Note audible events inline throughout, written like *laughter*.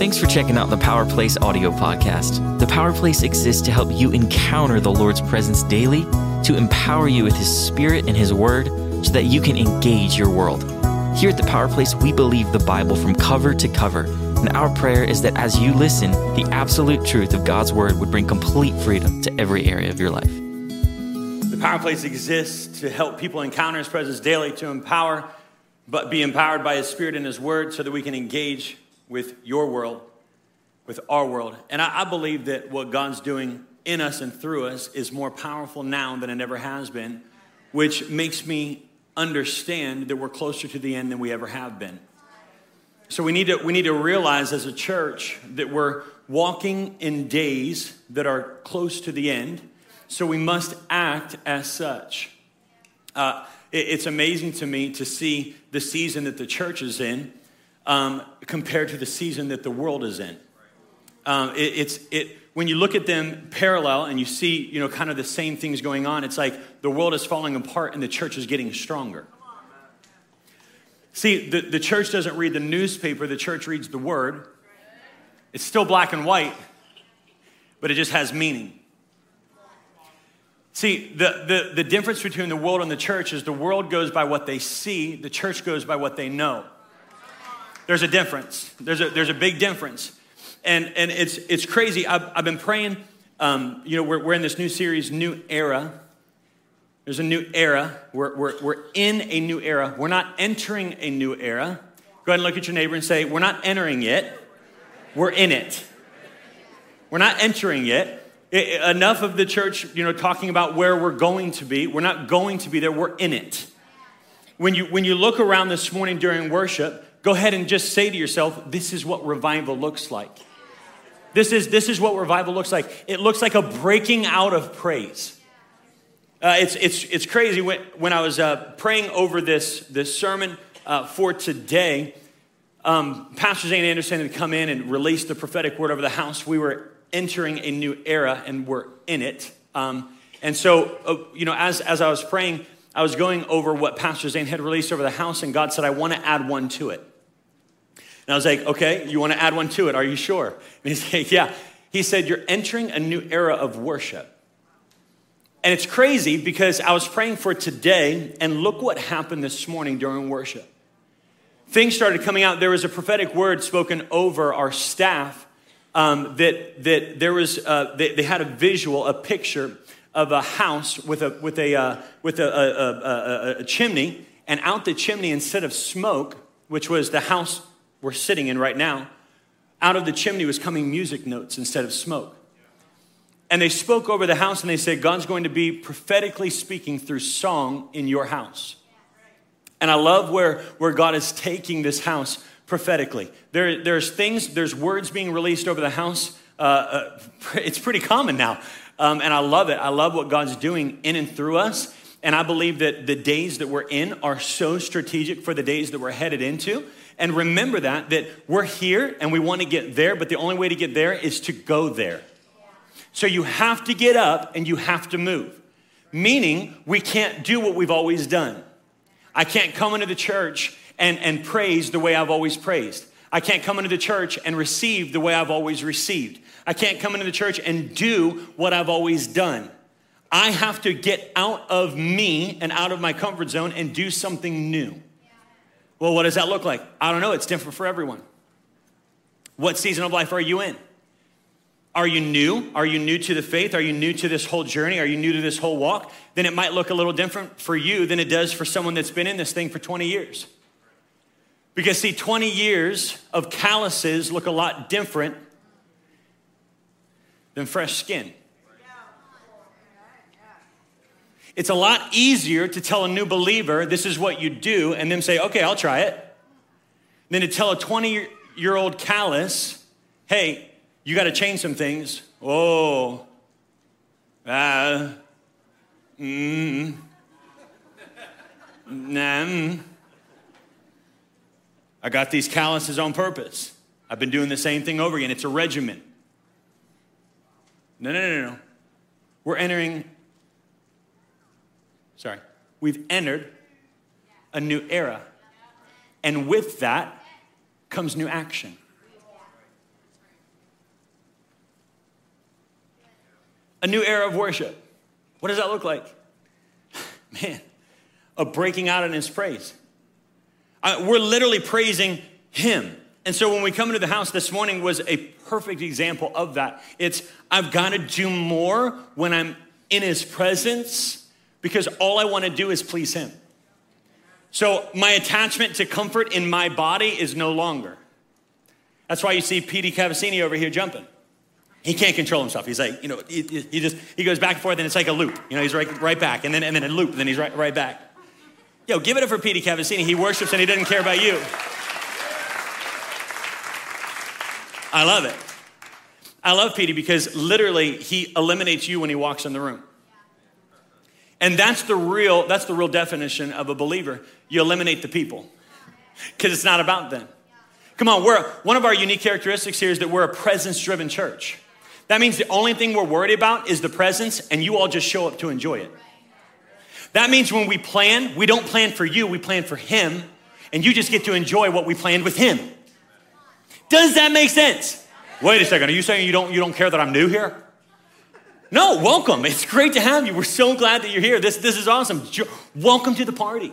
Thanks for checking out the Power Place audio podcast. The Power Place exists to help you encounter the Lord's presence daily, to empower you with His Spirit and His Word, so that you can engage your world. Here at the Power Place, we believe the Bible from cover to cover, and our prayer is that as you listen, the absolute truth of God's Word would bring complete freedom to every area of your life. The Power Place exists to help people encounter His presence daily, to empower, but be empowered by His Spirit and His Word so that we can engage with your world, with our world. And I, I believe that what God's doing in us and through us is more powerful now than it ever has been, which makes me understand that we're closer to the end than we ever have been. So we need to, we need to realize as a church that we're walking in days that are close to the end, so we must act as such. Uh, it, it's amazing to me to see the season that the church is in um, compared to the season that the world is in. Um, it, it's, it, when you look at them parallel and you see, you know, kind of the same things going on, it's like the world is falling apart and the church is getting stronger. See, the, the church doesn't read the newspaper, the church reads the word. It's still black and white, but it just has meaning. See, the, the, the difference between the world and the church is the world goes by what they see, the church goes by what they know. There's a difference. There's a, there's a big difference. And, and it's, it's crazy. I've, I've been praying, um, you know, we're, we're in this new series, New Era. There's a new era. We're, we're, we're in a new era. We're not entering a new era. Go ahead and look at your neighbor and say, We're not entering it, we're in it. We're not entering it. it. Enough of the church, you know, talking about where we're going to be. We're not going to be there, we're in it. When you, when you look around this morning during worship, go ahead and just say to yourself, this is what revival looks like. This is, this is what revival looks like. It looks like a breaking out of praise. Uh, it's, it's, it's crazy. When, when I was uh, praying over this, this sermon uh, for today, um, Pastor Zane Anderson had come in and released the prophetic word over the house. We were entering a new era and we're in it. Um, and so, uh, you know, as, as I was praying, I was going over what Pastor Zane had released over the house, and God said, I want to add one to it. And I was like, okay, you want to add one to it? Are you sure? And he said, yeah. He said, you're entering a new era of worship. And it's crazy because I was praying for today, and look what happened this morning during worship. Things started coming out. There was a prophetic word spoken over our staff um, that, that there was, uh, they, they, had a visual, a picture of a house with a, with a, uh, with a, a, a, a chimney, and out the chimney, instead of smoke, which was the house we're sitting in right now, out of the chimney was coming music notes instead of smoke. And they spoke over the house and they said, God's going to be prophetically speaking through song in your house. And I love where, where God is taking this house prophetically. There, there's things, there's words being released over the house. Uh, uh, *laughs* it's pretty common now. Um, and I love it. I love what God's doing in and through us. And I believe that the days that we're in are so strategic for the days that we're headed into. And remember that, that we're here and we want to get there, but the only way to get there is to go there. So you have to get up and you have to move. Meaning, we can't do what we've always done. I can't come into the church and, and praise the way I've always praised. I can't come into the church and receive the way I've always received. I can't come into the church and do what I've always done. I have to get out of me and out of my comfort zone and do something new. Well, what does that look like? I don't know. It's different for everyone. What season of life are you in? Are you new? Are you new to the faith? Are you new to this whole journey? Are you new to this whole walk? Then it might look a little different for you than it does for someone that's been in this thing for 20 years. Because, see, 20 years of calluses look a lot different than fresh skin. It's a lot easier to tell a new believer this is what you do and then say, okay, I'll try it, than to tell a 20 year old callus, hey, you got to change some things. Oh, ah, mm, nah, mm. I got these calluses on purpose. I've been doing the same thing over again. It's a regimen. No, no, no, no. We're entering sorry, we've entered a new era. And with that comes new action. A new era of worship. What does that look like? *sighs* Man, of breaking out in his praise. Uh, we're literally praising him. And so when we come into the house this morning was a perfect example of that. It's I've got to do more when I'm in his presence because all I want to do is please him. So my attachment to comfort in my body is no longer. That's why you see Petey Cavassini over here jumping. He can't control himself. He's like, you know, he, he, just he goes back and forth, and it's like a loop. You know, he's right, right back, and then and then a loop, and then he's right, right back. Yo, give it up for Petey Cavassini. He worships and he doesn't care about you. I love it. I love Petey because literally he eliminates you when he walks in the room. And that's the real, that's the real definition of a believer. You eliminate the people. Because it's not about them. Come on, we're one of our unique characteristics here is that we're a presence-driven church. That means the only thing we're worried about is the presence, and you all just show up to enjoy it. That means when we plan, we don't plan for you, we plan for Him, and you just get to enjoy what we planned with Him. Does that make sense? Wait a second, are you saying you don't, you don't care that I'm new here? No, welcome. It's great to have you. We're so glad that you're here. This, this is awesome. Welcome to the party.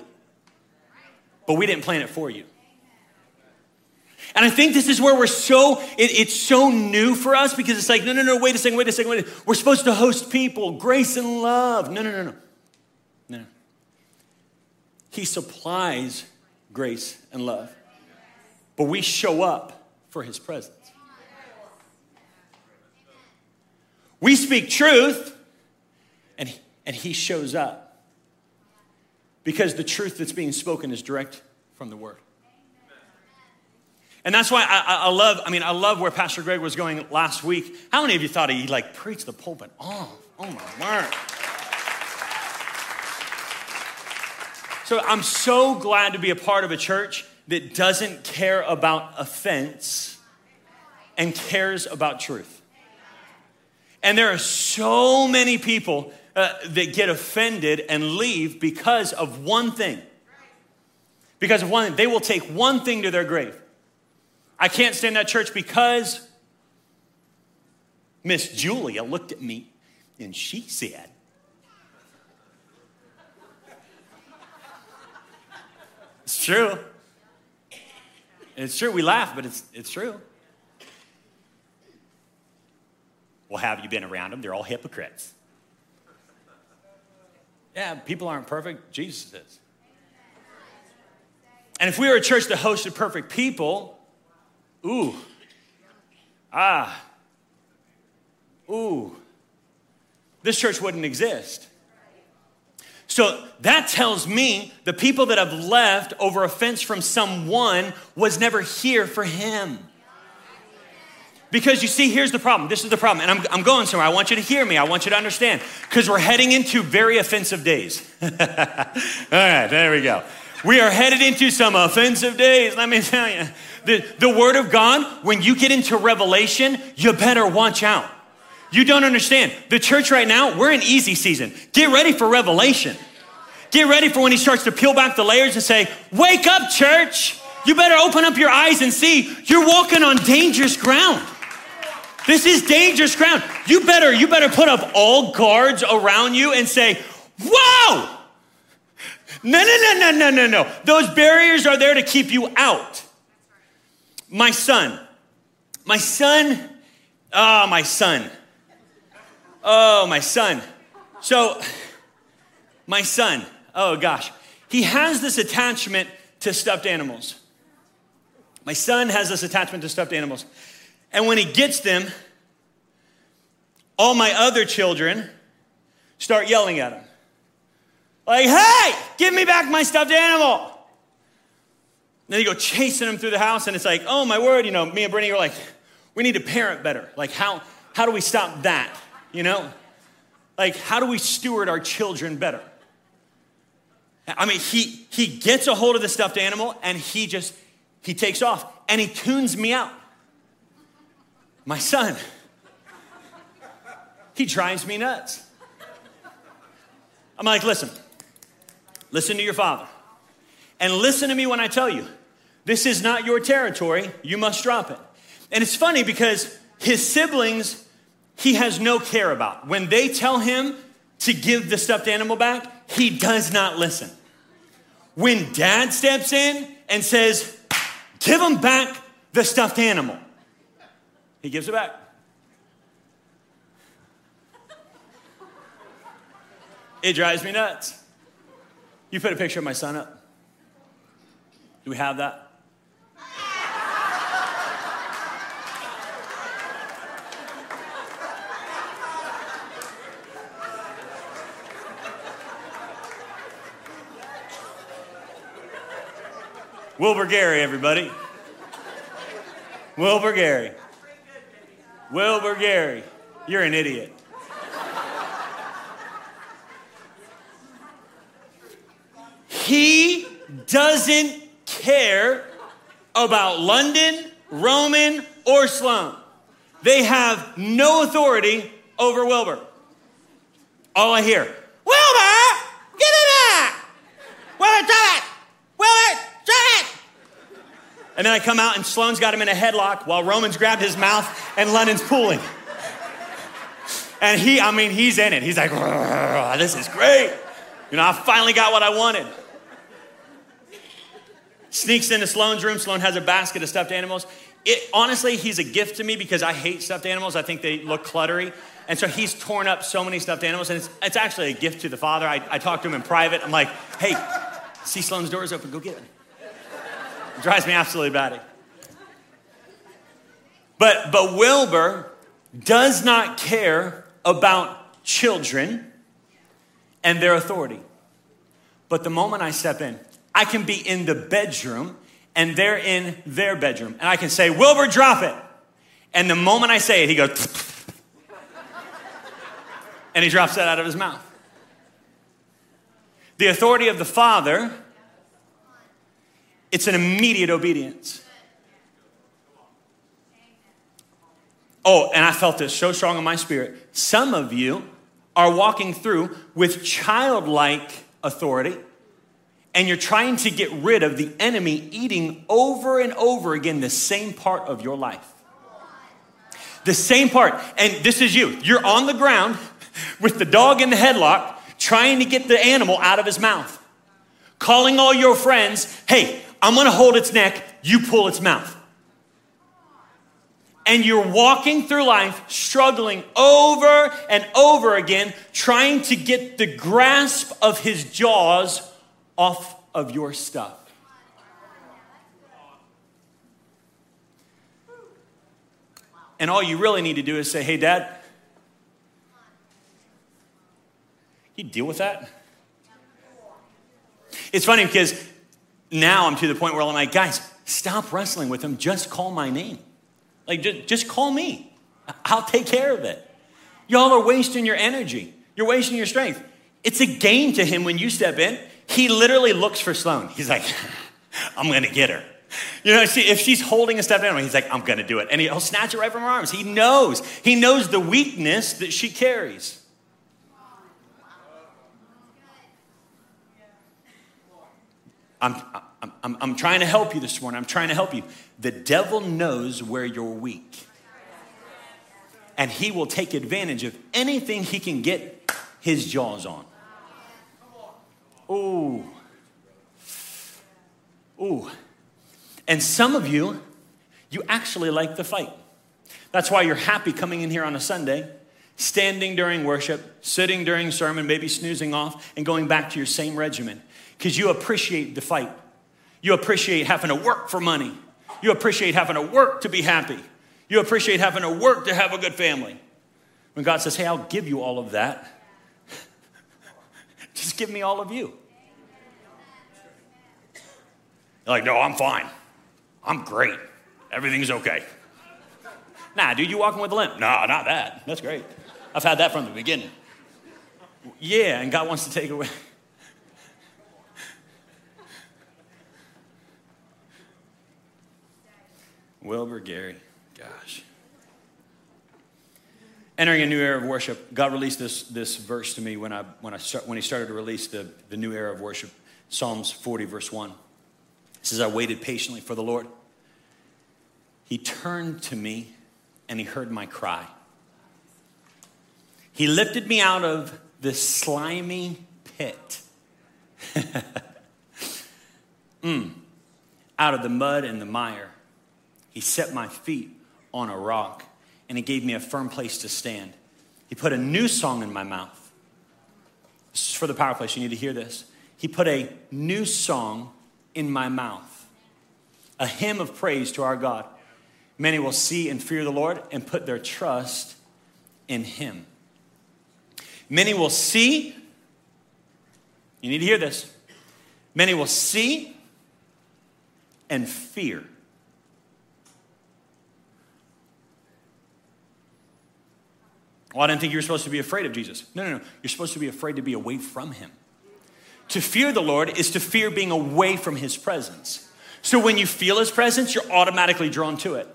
But we didn't plan it for you. And I think this is where we're so, it, it's so new for us because it's like, no, no, no, wait a second, wait a second, wait a second. We're supposed to host people, grace and love. No, no, no, no. No. He supplies grace and love. But we show up for his presence. We speak truth, and, and he shows up. Because the truth that's being spoken is direct from the word. And that's why I, I, love, I mean, I love where Pastor Greg was going last week. How many of you thought he like preached the pulpit Oh, Oh my word. So I'm so glad to be a part of a church that doesn't care about offense and cares about truth. And there are so many people uh, that get offended and leave because of one thing. Because of one thing. They will take one thing to their grave. I can't stand that church because Miss Julia looked at me and she said, It's true. It's true. We laugh, but it's, it's true. Well, have you been around them? They're all hypocrites. Yeah, people aren't perfect. Jesus is. And if we were a church that hosted perfect people, ooh, ah, ooh, this church wouldn't exist. So that tells me the people that have left over offense from someone was never here for him. Because you see, here's the problem. This is the problem. And I'm, I'm going somewhere. I want you to hear me. I want you to understand. Because we're heading into very offensive days. *laughs* All right, there we go. We are headed into some offensive days, let me tell you. The, the Word of God, when you get into Revelation, you better watch out. You don't understand. The church right now, we're in easy season. Get ready for Revelation. Get ready for when he starts to peel back the layers and say, Wake up, church. You better open up your eyes and see you're walking on dangerous ground. This is dangerous ground. You better, you better put up all guards around you and say, Whoa! No, no, no, no, no, no, no. Those barriers are there to keep you out. My son, my son, oh, my son. Oh, my son. So, my son, oh gosh, he has this attachment to stuffed animals. My son has this attachment to stuffed animals. And when he gets them, all my other children start yelling at him. Like, hey, give me back my stuffed animal. then they go chasing him through the house, and it's like, oh my word, you know, me and Brittany are like, we need to parent better. Like, how, how do we stop that? You know? Like, how do we steward our children better? I mean, he he gets a hold of the stuffed animal and he just he takes off and he tunes me out. My son, he drives me nuts. I'm like, listen, listen to your father. And listen to me when I tell you, this is not your territory. You must drop it. And it's funny because his siblings he has no care about. When they tell him to give the stuffed animal back, he does not listen. When dad steps in and says, Give him back the stuffed animal, he gives it back. It drives me nuts. You put a picture of my son up. Do we have that? Wilbur Gary, everybody. Wilbur Gary. Wilbur Gary. You're an idiot. He doesn't care about London, Roman, or Sloan. They have no authority over Wilbur. All I hear, Wilbur, get it back! Wilbur, do it! Wilbur, do it! And then I come out and Sloan's got him in a headlock while Roman's grabbed his mouth and London's pulling. And he, I mean, he's in it. He's like, this is great. You know, I finally got what I wanted. Sneaks into Sloan's room. Sloan has a basket of stuffed animals. It, honestly, he's a gift to me because I hate stuffed animals. I think they look cluttery. And so he's torn up so many stuffed animals, and it's, it's actually a gift to the father. I, I talked to him in private. I'm like, hey, see Sloan's door's open, go get it. It drives me absolutely batty. But, but Wilbur does not care about children and their authority. But the moment I step in, I can be in the bedroom and they're in their bedroom. And I can say, Wilbur, drop it. And the moment I say it, he goes, *laughs* and he drops that out of his mouth. The authority of the Father, it's an immediate obedience. Oh, and I felt this so strong in my spirit. Some of you are walking through with childlike authority and you're trying to get rid of the enemy eating over and over again the same part of your life. The same part. And this is you. You're on the ground *laughs* with the dog in the headlock trying to get the animal out of his mouth. Calling all your friends, hey, I'm gonna hold its neck, you pull its mouth. And you're walking through life struggling over and over again, trying to get the grasp of his jaws off of your stuff. And all you really need to do is say, hey, Dad, you deal with that? It's funny because now I'm to the point where I'm like, guys, stop wrestling with him. Just call my name. Like, just, just call me. I'll take care of it. Y'all are wasting your energy. You're wasting your strength. It's a game to him when you step in. He literally looks for Sloan. He's like, *laughs* I'm gonna get her. You know, see, if she's holding a stuffed animal, he's like, I'm gonna do it. And he'll snatch it right from her arms. He knows. He knows the weakness that she carries. I'm, I'm, I'm, trying to help you this morning. I'm trying to help you. The devil knows where you're weak. And he will take advantage of anything he can get his jaws on. Ooh. Ooh. And some of you, you actually like the fight. That's why you're happy coming in here on a Sunday, standing during worship, sitting during sermon, maybe snoozing off, and going back to your same regimen. Because you appreciate the fight. You appreciate having to work for money. You appreciate having to work to be happy. You appreciate having to work to have a good family. When God says, Hey, I'll give you all of that, *laughs* just give me all of you. You're like, no, I'm fine. I'm great. Everything's okay. Nah, dude, you walking with a limp? Nah, not that. That's great. I've had that from the beginning. Yeah, and God wants to take away. Wilbur Gary, gosh. Entering a new era of worship, God released this, this verse to me when, I, when, I start, when He started to release the, the new era of worship Psalms 40, verse 1. It says, I waited patiently for the Lord. He turned to me and He heard my cry. He lifted me out of the slimy pit. *laughs* mm, out of the mud and the mire. He set my feet on a rock and he gave me a firm place to stand. He put a new song in my mouth. This is for the power place. You need to hear this. He put a new song in my mouth, a hymn of praise to our God. Many will see and fear the Lord and put their trust in him. Many will see, you need to hear this. Many will see and fear. Well, I didn't think you were supposed to be afraid of Jesus. No, no, no. You're supposed to be afraid to be away from him. To fear the Lord is to fear being away from his presence. So when you feel his presence, you're automatically drawn to it.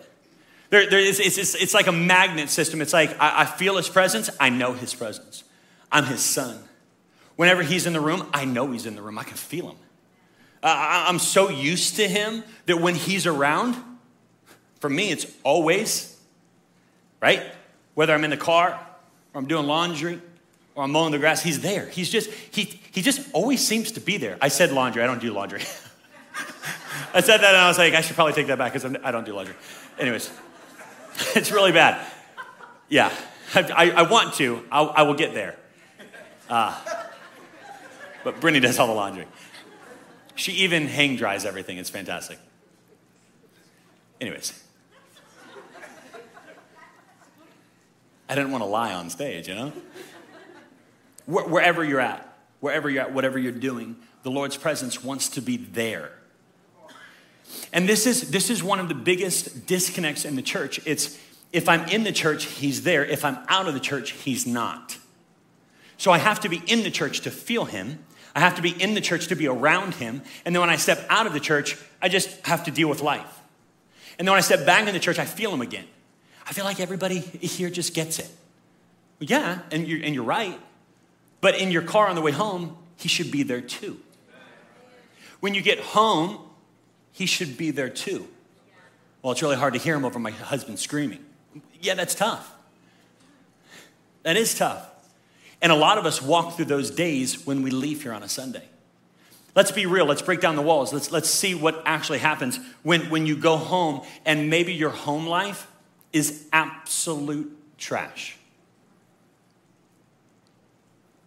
There, there is, it's, it's, it's, like a magnet system. It's like I, I feel his presence, I know his presence. I'm his son. Whenever he's in the room, I know he's in the room. I can feel him. Uh, I'm so used to him that when he's around, for me, it's always, right? Whether I'm in the car or I'm doing laundry or I'm mowing the grass, he's there. He's just, he, he just always seems to be there. I said laundry, I don't do laundry. *laughs* I said that and I was like, I should probably take that back because I don't do laundry. Anyways, *laughs* it's really bad. Yeah, I, I want to, I'll, I will get there. Uh, but Brittany does all the laundry. She even hang dries everything. It's fantastic. Anyways, I didn't want to lie on stage, you know? Wherever you're at, wherever you're at, whatever you're doing, the Lord's presence wants to be there. And this is, this is one of the biggest disconnects in the church. It's if I'm in the church, he's there. If I'm out of the church, he's not. So I have to be in the church to feel him. I have to be in the church to be around him. And then when I step out of the church, I just have to deal with life. And then when I step back in the church, I feel him again. I feel like everybody here just gets it. Well, yeah, and you're, and you're right. But in your car on the way home, he should be there too. When you get home, he should be there too. Well, it's really hard to hear him over my husband screaming. Yeah, that's tough. That is tough. And a lot of us walk through those days when we leave here on a Sunday. Let's be real. Let's break down the walls. Let's, let's see what actually happens when, when you go home and maybe your home life is absolute trash.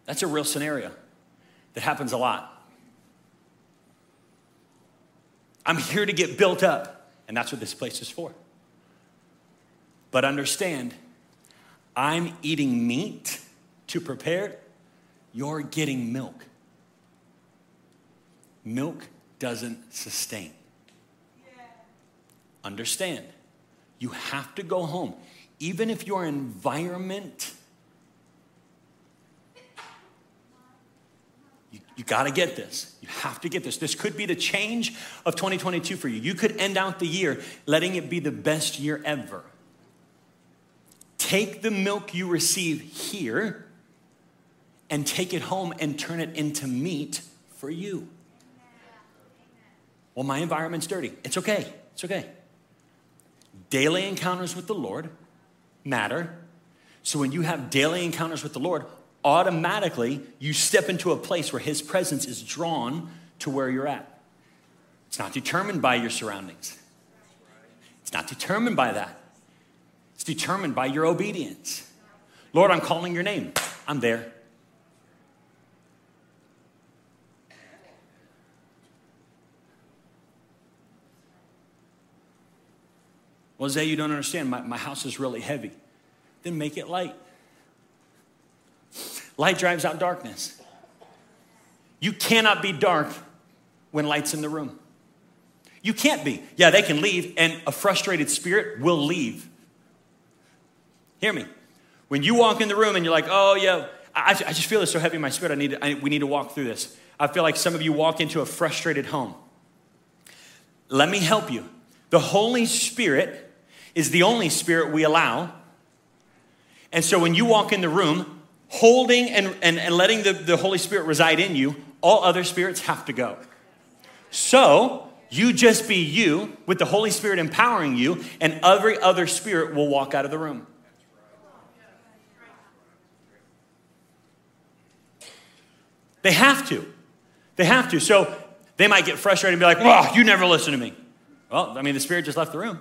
That's a real scenario that happens a lot. I'm here to get built up, and that's what this place is for. But understand, I'm eating meat to prepare it, you're getting milk. Milk doesn't sustain. Understand, you have to go home. Even if your environment, you, you got to get this. You have to get this. This could be the change of 2022 for you. You could end out the year letting it be the best year ever. Take the milk you receive here and take it home and turn it into meat for you. Well, my environment's dirty. It's okay. It's okay. Daily encounters with the Lord matter. So when you have daily encounters with the Lord, automatically you step into a place where His presence is drawn to where you're at. It's not determined by your surroundings, it's not determined by that. It's determined by your obedience. Lord, I'm calling your name. I'm there. Well, Zay, you don't understand. My, my house is really heavy. Then make it light. Light drives out darkness. You cannot be dark when light's in the room. You can't be. Yeah, they can leave, and a frustrated spirit will leave. Hear me. When you walk in the room and you're like, oh, yeah, I, I just feel this so heavy in my spirit, I need to, I, we need to walk through this. I feel like some of you walk into a frustrated home. Let me help you. The Holy Spirit is the only spirit we allow. And so when you walk in the room, holding and, and, and letting the, the Holy Spirit reside in you, all other spirits have to go. So you just be you with the Holy Spirit empowering you, and every other spirit will walk out of the room. They have to. They have to. So they might get frustrated and be like, well, you never listen to me. Well, I mean, the Spirit just left the room.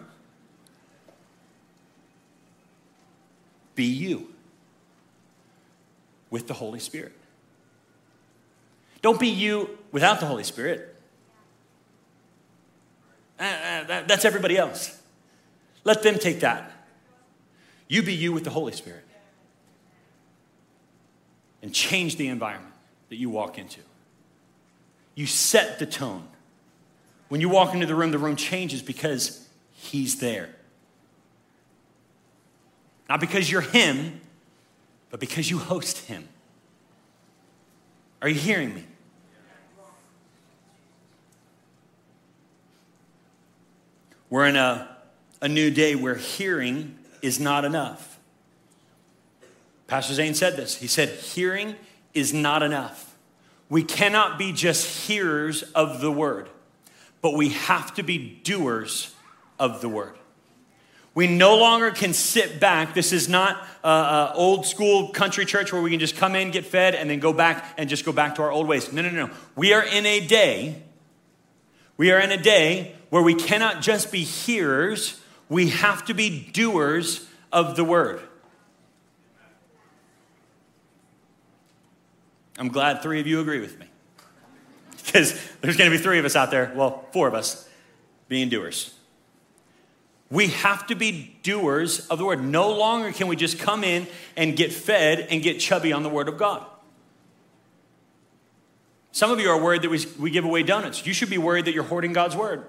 Be you with the Holy Spirit. Don't be you without the Holy Spirit. Uh, uh, that, that's everybody else. Let them take that. You be you with the Holy Spirit and change the environment that you walk into. You set the tone. When you walk into the room, the room changes because He's there. Not because you're Him, but because you host Him. Are you hearing me? We're in a, a new day where hearing is not enough. Pastor Zane said this. He said, Hearing is not enough. We cannot be just hearers of the word, but we have to be doers of the word. We no longer can sit back. This is not uh, old school country church where we can just come in, get fed, and then go back and just go back to our old ways. No, no, no. We are in a day, we are in a day where we cannot just be hearers, we have to be doers of the word. I'm glad three of you agree with me. *laughs* Because there's going to be three of us out there, well, four of us, being doers. We have to be doers of the word. No longer can we just come in and get fed and get chubby on the word of God. Some of you are worried that we, we give away donuts. You should be worried that you're hoarding God's word.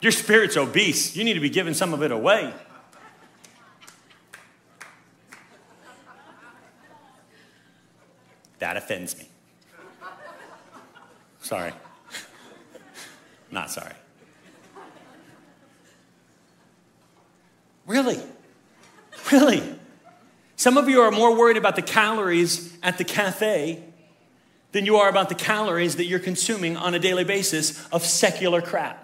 Your spirit's obese. You need to be giving some of it away. That offends me. Sorry. Not sorry. Really? Really? Some of you are more worried about the calories at the cafe than you are about the calories that you're consuming on a daily basis of secular crap.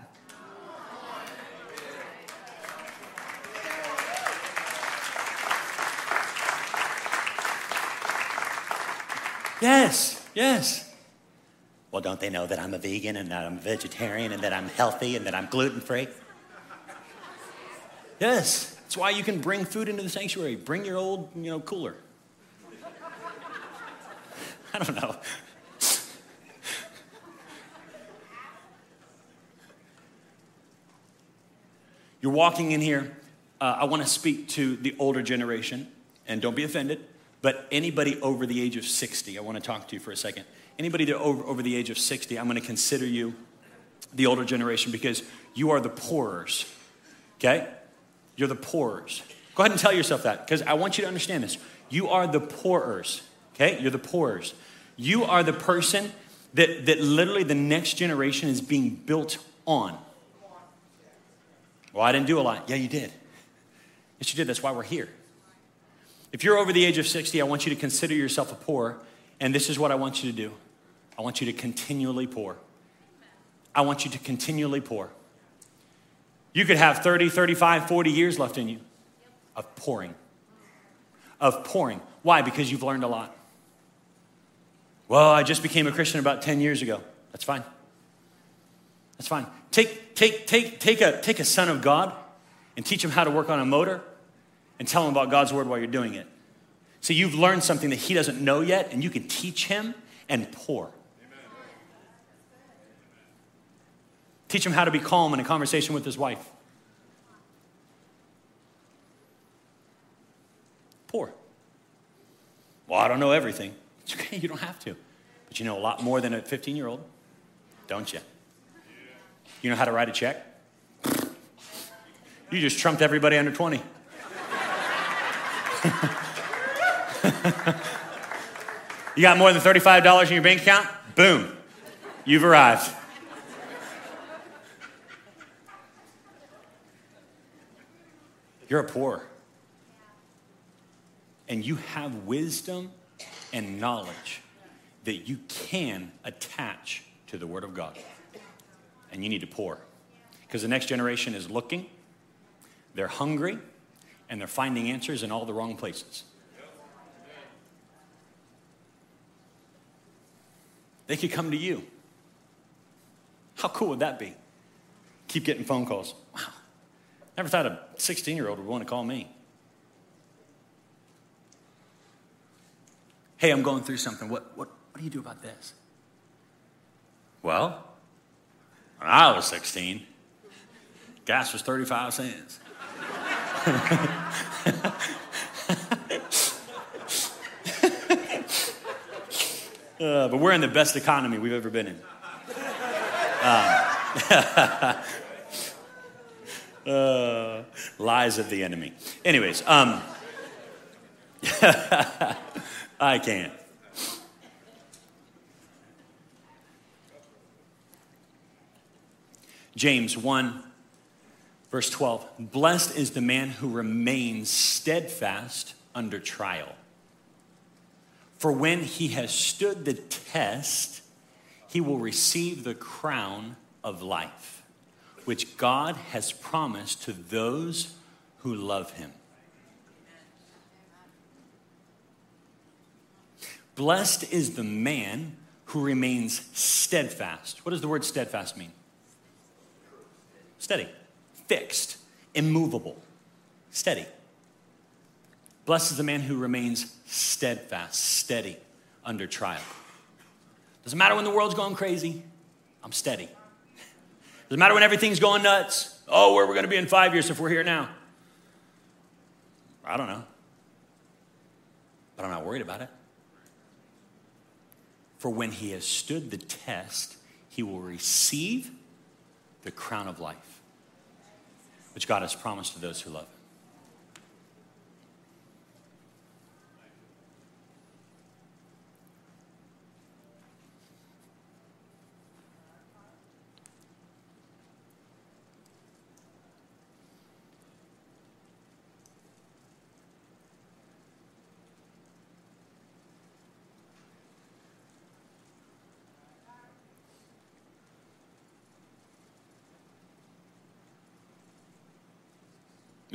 Yes, yes. Well, don't they know that I'm a vegan and that I'm a vegetarian and that I'm healthy and that I'm gluten free? Yes, that's why you can bring food into the sanctuary. Bring your old, you know, cooler. *laughs* I don't know. You're walking in here. Uh, I want to speak to the older generation, and don't be offended. But anybody over the age of 60, I want to talk to you for a second. Anybody that over, over the age of 60, I'm going to consider you the older generation because you are the pourers. Okay? You're the pourers. Go ahead and tell yourself that because I want you to understand this. You are the pourers. Okay? You're the pourers. You are the person that, that literally the next generation is being built on. Well, I didn't do a lot. Yeah, you did. Yes, you did. That's why we're here. If you're over the age of 60, I want you to consider yourself a poor, and this is what I want you to do I want you to continually pour. I want you to continually pour. You could have 30, 35, 40 years left in you of pouring. Of pouring. Why? Because you've learned a lot. Well, I just became a Christian about 10 years ago. That's fine. That's fine. Take, take, take, take, a, take a son of God and teach him how to work on a motor and tell him about God's word while you're doing it. So you've learned something that he doesn't know yet, and you can teach him and pour. Teach him how to be calm in a conversation with his wife. Poor. Well, I don't know everything. *laughs* It's okay, you don't have to. But you know a lot more than a 15 year old, don't you? You know how to write a check? You just trumped everybody under 20. *laughs* you got more than $35 in your bank account? Boom, you've arrived. You're a poor. And you have wisdom and knowledge that you can attach to the Word of God. And you need to pour. Because the next generation is looking, they're hungry, and they're finding answers in all the wrong places. They could come to you. How cool would that be? Keep getting phone calls. Wow, Never thought a 16 year old would want to call me. Hey, I'm going through something. What, what, what do you do about this? Well, when I was 16, gas was 35 cents. *laughs* Uh, but we're in the best economy we've ever been in. Um, *laughs* uh, lies of the enemy. Anyways, um, *laughs* I can't. James 1, verse 12. Blessed is the man who remains steadfast under trial. For when he has stood the test, he will receive the crown of life, which God has promised to those who love him. Blessed is the man who remains steadfast. What does the word steadfast mean? Steady, fixed, immovable, steady. Blessed is the man who remains steadfast, steady under trial. Doesn't matter when the world's going crazy, I'm steady. Doesn't matter when everything's going nuts. Oh, where we're going to be in five years if we're here now. I don't know. But I'm not worried about it. For when he has stood the test, he will receive the crown of life, which God has promised to those who love him.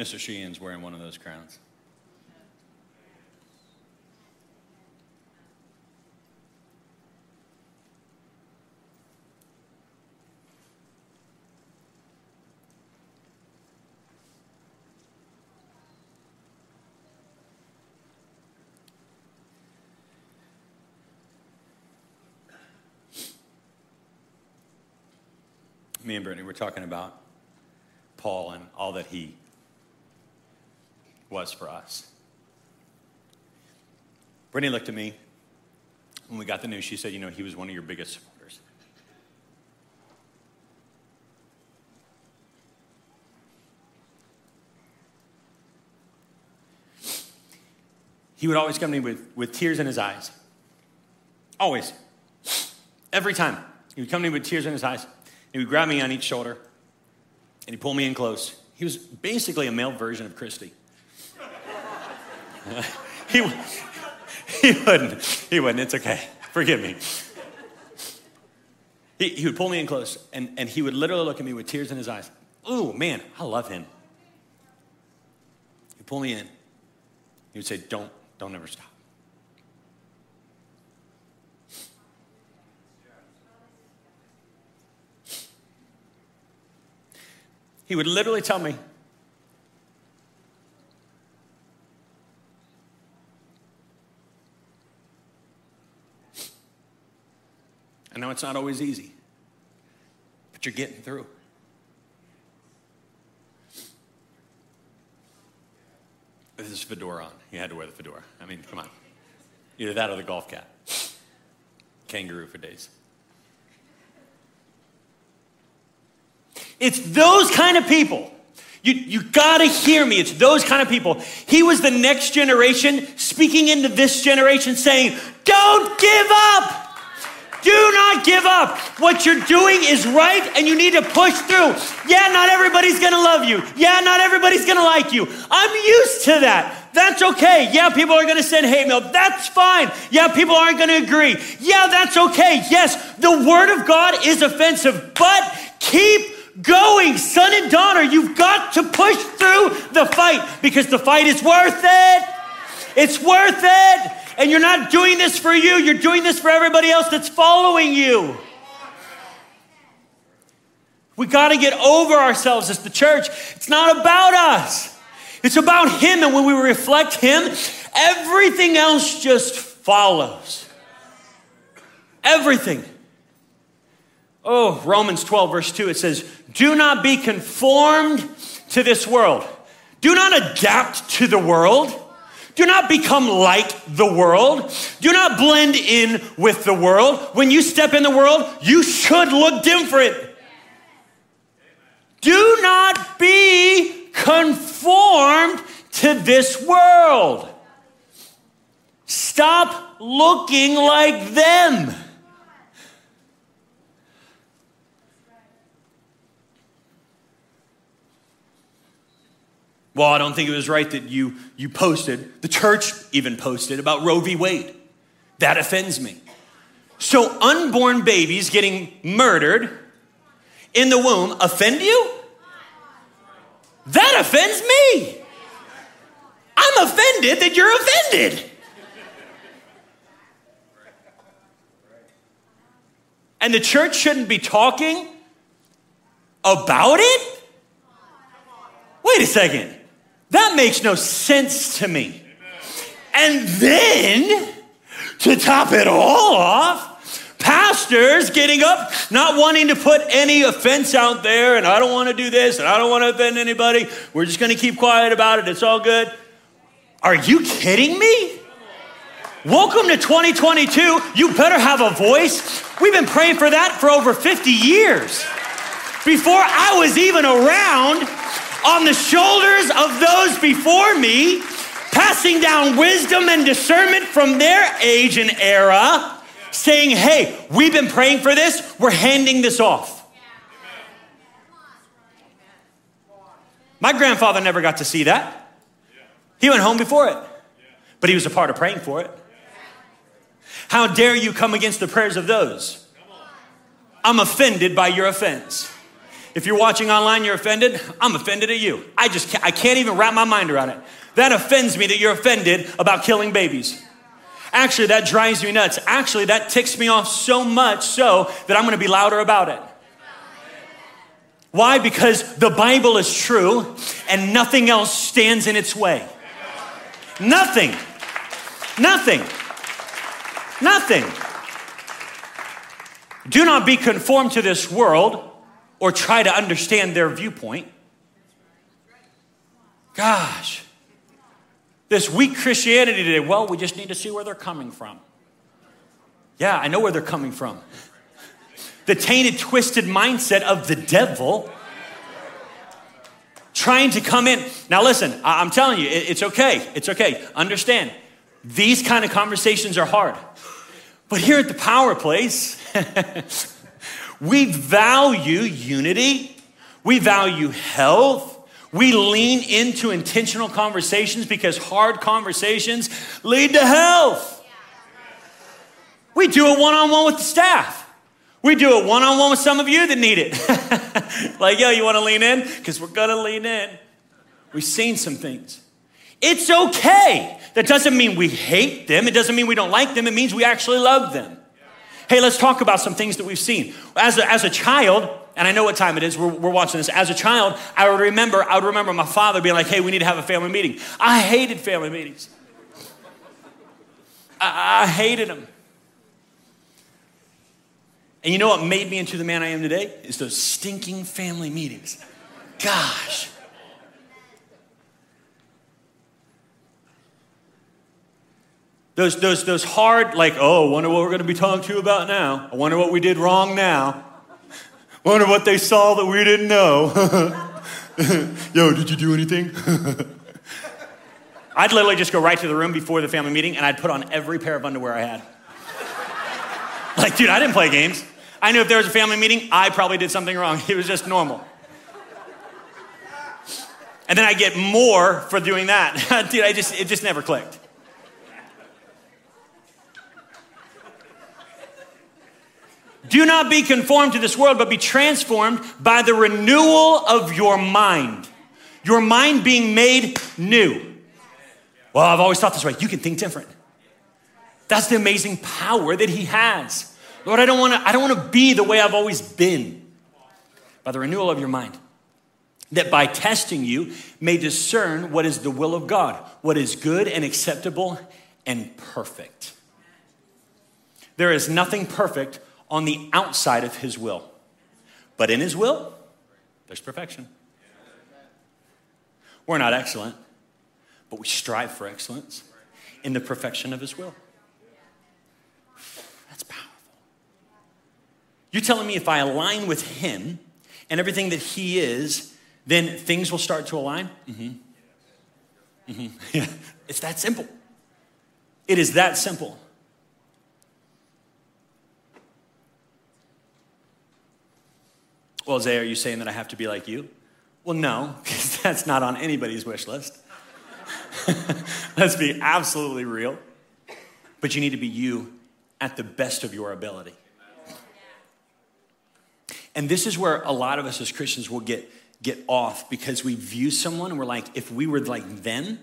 Mr. Sheehan's wearing one of those crowns. Me and Brittany were talking about Paul and all that he was for us. Brittany looked at me when we got the news. She said, You know, he was one of your biggest supporters. He would always come to me with, with tears in his eyes. Always. Every time. He would come to me with tears in his eyes. He would grab me on each shoulder and he'd pull me in close. He was basically a male version of Christy. *laughs* he, he wouldn't. He wouldn't. It's okay. Forgive me. He, he would pull me in close, and, and he would literally look at me with tears in his eyes. Oh, man, I love him. He'd pull me in. He would say, Don't, don't ever stop. He would literally tell me, I know it's not always easy, but you're getting through. This fedora on. You had to wear the fedora. I mean, come on. Either that or the golf cap. Kangaroo for days. It's those kind of people. You, you gotta hear me. It's those kind of people. He was the next generation speaking into this generation saying, Don't give up. Do not give up. What you're doing is right and you need to push through. Yeah, not everybody's gonna love you. Yeah, not everybody's gonna like you. I'm used to that. That's okay. Yeah, people are gonna send hate mail. That's fine. Yeah, people aren't gonna agree. Yeah, that's okay. Yes, the word of God is offensive, but keep going, son and daughter. You've got to push through the fight because the fight is worth it. It's worth it. And you're not doing this for you, you're doing this for everybody else that's following you. We got to get over ourselves as the church. It's not about us, it's about Him. And when we reflect Him, everything else just follows. Everything. Oh, Romans 12, verse 2, it says, Do not be conformed to this world. Do not adapt to the world. Do not become like the world. Do not blend in with the world. When you step in the world, you should look different. Do not be conformed to this world. Stop looking like them. Well, I don't think it was right that you, you posted, the church even posted about Roe v. Wade. That offends me. So, unborn babies getting murdered in the womb offend you? That offends me. I'm offended that you're offended. And the church shouldn't be talking about it? Wait a second. That makes no sense to me. And then, to top it all off, pastors getting up, not wanting to put any offense out there, and I don't want to do this, and I don't want to offend anybody. We're just going to keep quiet about it. It's all good. Are you kidding me? Welcome to 2022. You better have a voice. We've been praying for that for over 50 years. Before I was even around, on the shoulders of those before me, passing down wisdom and discernment from their age and era, saying, Hey, we've been praying for this, we're handing this off. My grandfather never got to see that. He went home before it, but he was a part of praying for it. How dare you come against the prayers of those? I'm offended by your offense. If you're watching online, you're offended, I'm offended at you. I just can't, I can't even wrap my mind around it. That offends me that you're offended about killing babies. Actually, that drives me nuts. Actually, that ticks me off so much so that I'm going to be louder about it. Why? Because the Bible is true and nothing else stands in its way. Nothing. Nothing. Nothing. Do not be conformed to this world or try to understand their viewpoint. Gosh, this weak Christianity today, well, we just need to see where they're coming from. Yeah, I know where they're coming from. The tainted, twisted mindset of the devil trying to come in. Now, listen, I'm telling you, it's okay. It's okay. Understand, these kind of conversations are hard. But here at the Power Place, *laughs* We value unity, we value health. We lean into intentional conversations because hard conversations lead to health. We do it one on one with the staff. We do it one on one with some of you that need it. *laughs* like, yo, you want to lean in? Because we're to lean in. We've seen some things. It's okay. That doesn't mean we hate them. It doesn't mean we don't like them. It means we actually love them. Hey, let's talk about some things that we've seen. As a, as a child, and I know what time it is, we're, we're watching this. As a child, I would remember, I would remember my father being like, hey, we need to have a family meeting. I hated family meetings. I, I hated them. And you know what made me into the man I am today? Is those stinking family meetings. Gosh. Those, those, those hard, like, oh, wonder what we're going to be talking to you about now. I wonder what we did wrong now. *laughs* Wonder what they saw that we didn't know. *laughs* Yo, did you do anything? *laughs* I'd literally just go right to the room before the family meeting and I'd put on every pair of underwear I had. like, dude, I didn't play games. I knew if there was a family meeting, I probably did something wrong. It was just normal. And then I get more for doing that. dude, I just, it just never clicked. Do not be conformed to this world, but be transformed by the renewal of your mind. Your mind being made new. Well, I've always thought this way. You can think different. That's the amazing power that He has. Lord, I don't want to I don't want to be the way I've always been. By the renewal of your mind. That by testing you may discern what is the will of God, what is good and acceptable and perfect. There is nothing perfect on the outside of His will, but in His will, there's perfection. We're not excellent, but we strive for excellence in the perfection of His will. That's powerful. You're telling me if I align with Him and everything that He is, then things will start to align? Mm-hmm. Mm-hmm. *laughs* It's that simple. It is that simple. Well, Zay, are you saying that I have to be like you? Well, no, *laughs* because that's not on anybody's wish list. *laughs* Let's be absolutely real. But you need to be you at the best of your ability. And this is where a lot of us as Christians will get, get off because we view someone and we're like, if we were like them,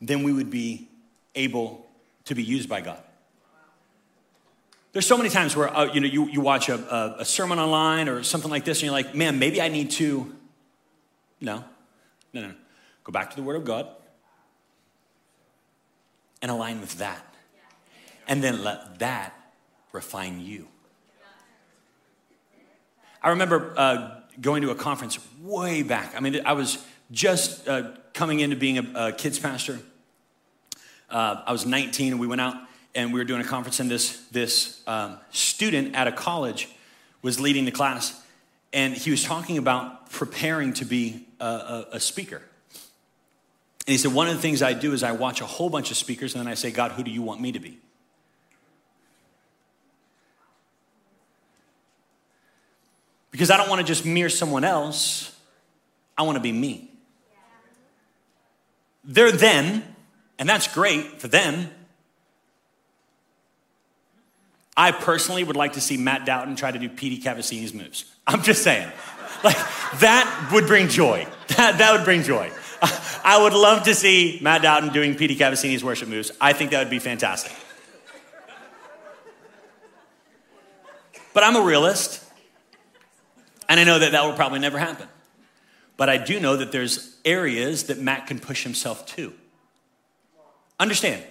then we would be able to be used by God. There's so many times where uh, you know you, you watch a, a, a, sermon online or something like this, and you're like, man, maybe I need to. No, no, no. Go back to the Word of God and align with that, and then let that refine you. I remember uh, going to a conference way back. I mean, I was just uh, coming into being a, a kids pastor. Uh, I was 19, and we went out and we were doing a conference, and this, this um, student at a college was leading the class, and he was talking about preparing to be a, a, a speaker. And he said, One of the things I do is I watch a whole bunch of speakers, and then I say, God, who do you want me to be? Because I don't want to just mirror someone else, I want to be me. They're them, and that's great for them. I personally would like to see Matt Doughton try to do Petey Cavassini's moves. I'm just saying. Like, that would bring joy. That, that would bring joy. I would love to see Matt Doughton doing Petey Cavassini's worship moves. I think that would be fantastic. But I'm a realist, and I know that that will probably never happen. But I do know that there's areas that Matt can push himself to. Understand?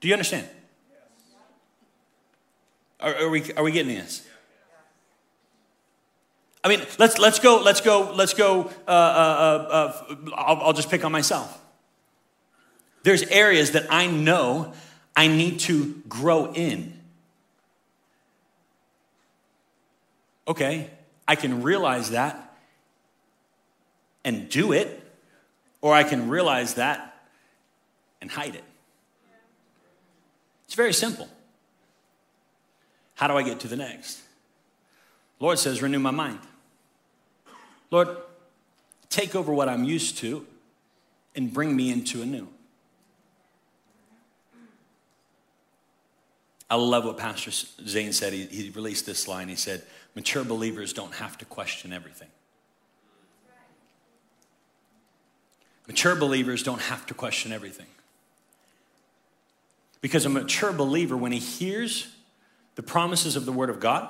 Do you understand? Are, are, we, are we getting this? I mean, let's, let's go, let's go, let's go, uh, uh, uh, uh, I'll, I'll just pick on myself. There's areas that I know I need to grow in. Okay, I can realize that and do it, or I can realize that and hide it. It's very simple. How do I get to the next? Lord says, renew my mind. Lord, take over what I'm used to and bring me into a new. I love what Pastor Zane said. He, he released this line. He said, Mature believers don't have to question everything. Mature believers don't have to question everything. Because a mature believer, when he hears the promises of the Word of God,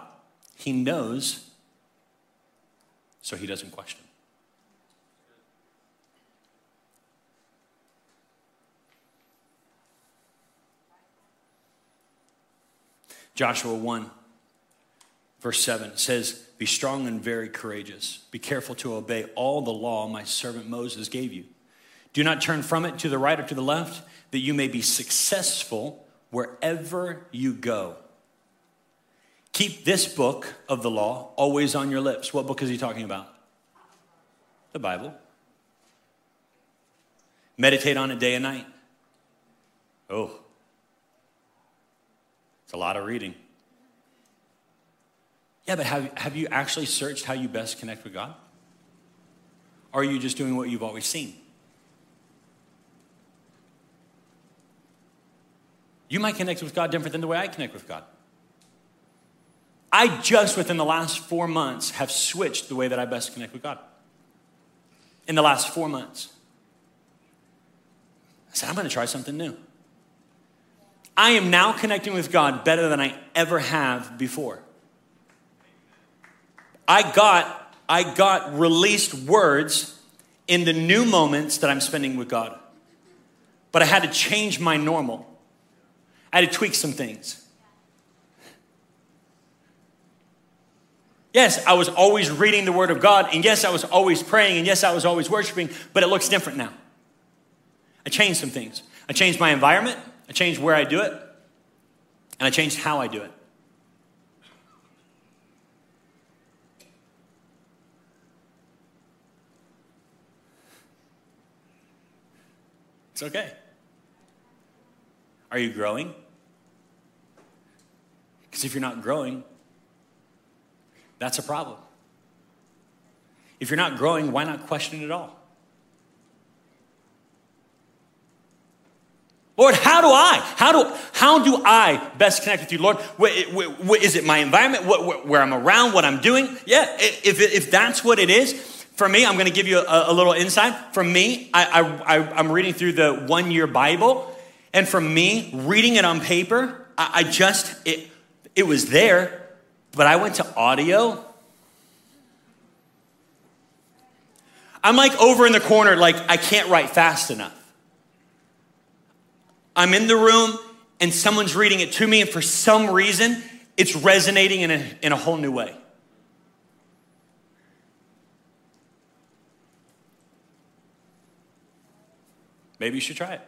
he knows, so he doesn't question. Joshua 1, verse 7 says, Be strong and very courageous. Be careful to obey all the law my servant Moses gave you. Do not turn from it to the right or to the left, that you may be successful wherever you go. Keep this book of the law always on your lips. What book is he talking about? The Bible. Meditate on it day and night. Oh, it's a lot of reading. Yeah, but have, have you actually searched how you best connect with God? Or are you just doing what you've always seen? You might connect with God different than the way I connect with God. I just within the last four months have switched the way that I best connect with God. In the last four months, I said, I'm going to try something new. I am now connecting with God better than I ever have before. I got, I got released words in the new moments that I'm spending with God. But I had to change my normal. I had to tweak some things. Yes, I was always reading the Word of God, and yes, I was always praying, and yes, I was always worshiping, but it looks different now. I changed some things. I changed my environment, I changed where I do it, and I changed how I do it. It's okay. Are you growing? Because if you're not growing, that's a problem. If you're not growing, why not question it all? Lord, how do I? How do, how do I best connect with you, Lord? Is it my environment, where I'm around, what I'm doing? Yeah, if, if that's what it is, for me, I'm going to give you a, a little insight. For me, I, I, I'm reading through the one year Bible, and for me, reading it on paper, I, I just, it, it was there, but I went to audio. I'm like over in the corner, like I can't write fast enough. I'm in the room and someone's reading it to me, and for some reason, it's resonating in a, in a whole new way. Maybe you should try it.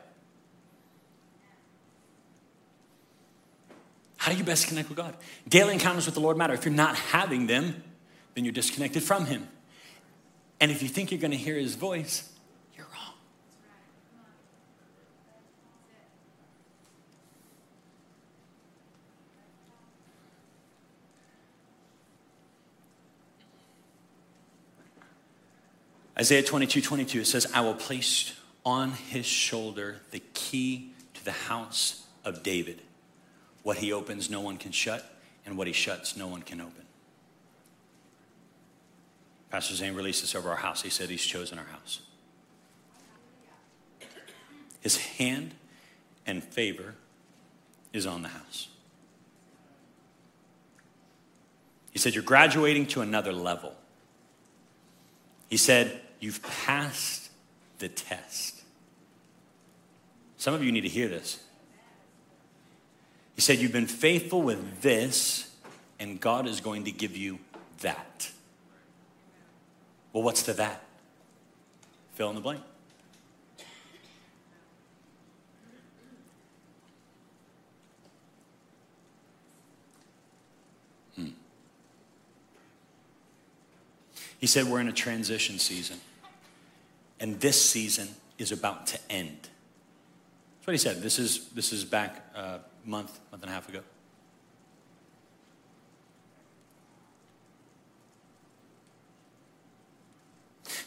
How do you best connect with God? Daily encounters with the Lord matter. If you're not having them, then you're disconnected from Him. And if you think you're going to hear His voice, you're wrong. Isaiah 22 22, it says, I will place on his shoulder the key to the house of David. What he opens, no one can shut, and what he shuts, no one can open. Pastor Zane released this over our house. He said he's chosen our house. His hand and favor is on the house. He said, You're graduating to another level. He said, You've passed the test. Some of you need to hear this. He said, You've been faithful with this, and God is going to give you that. Well, what's the that? Fill in the blank. Hmm. He said, We're in a transition season. And this season is about to end. That's what he said. This is, this is back a month, month and a half ago.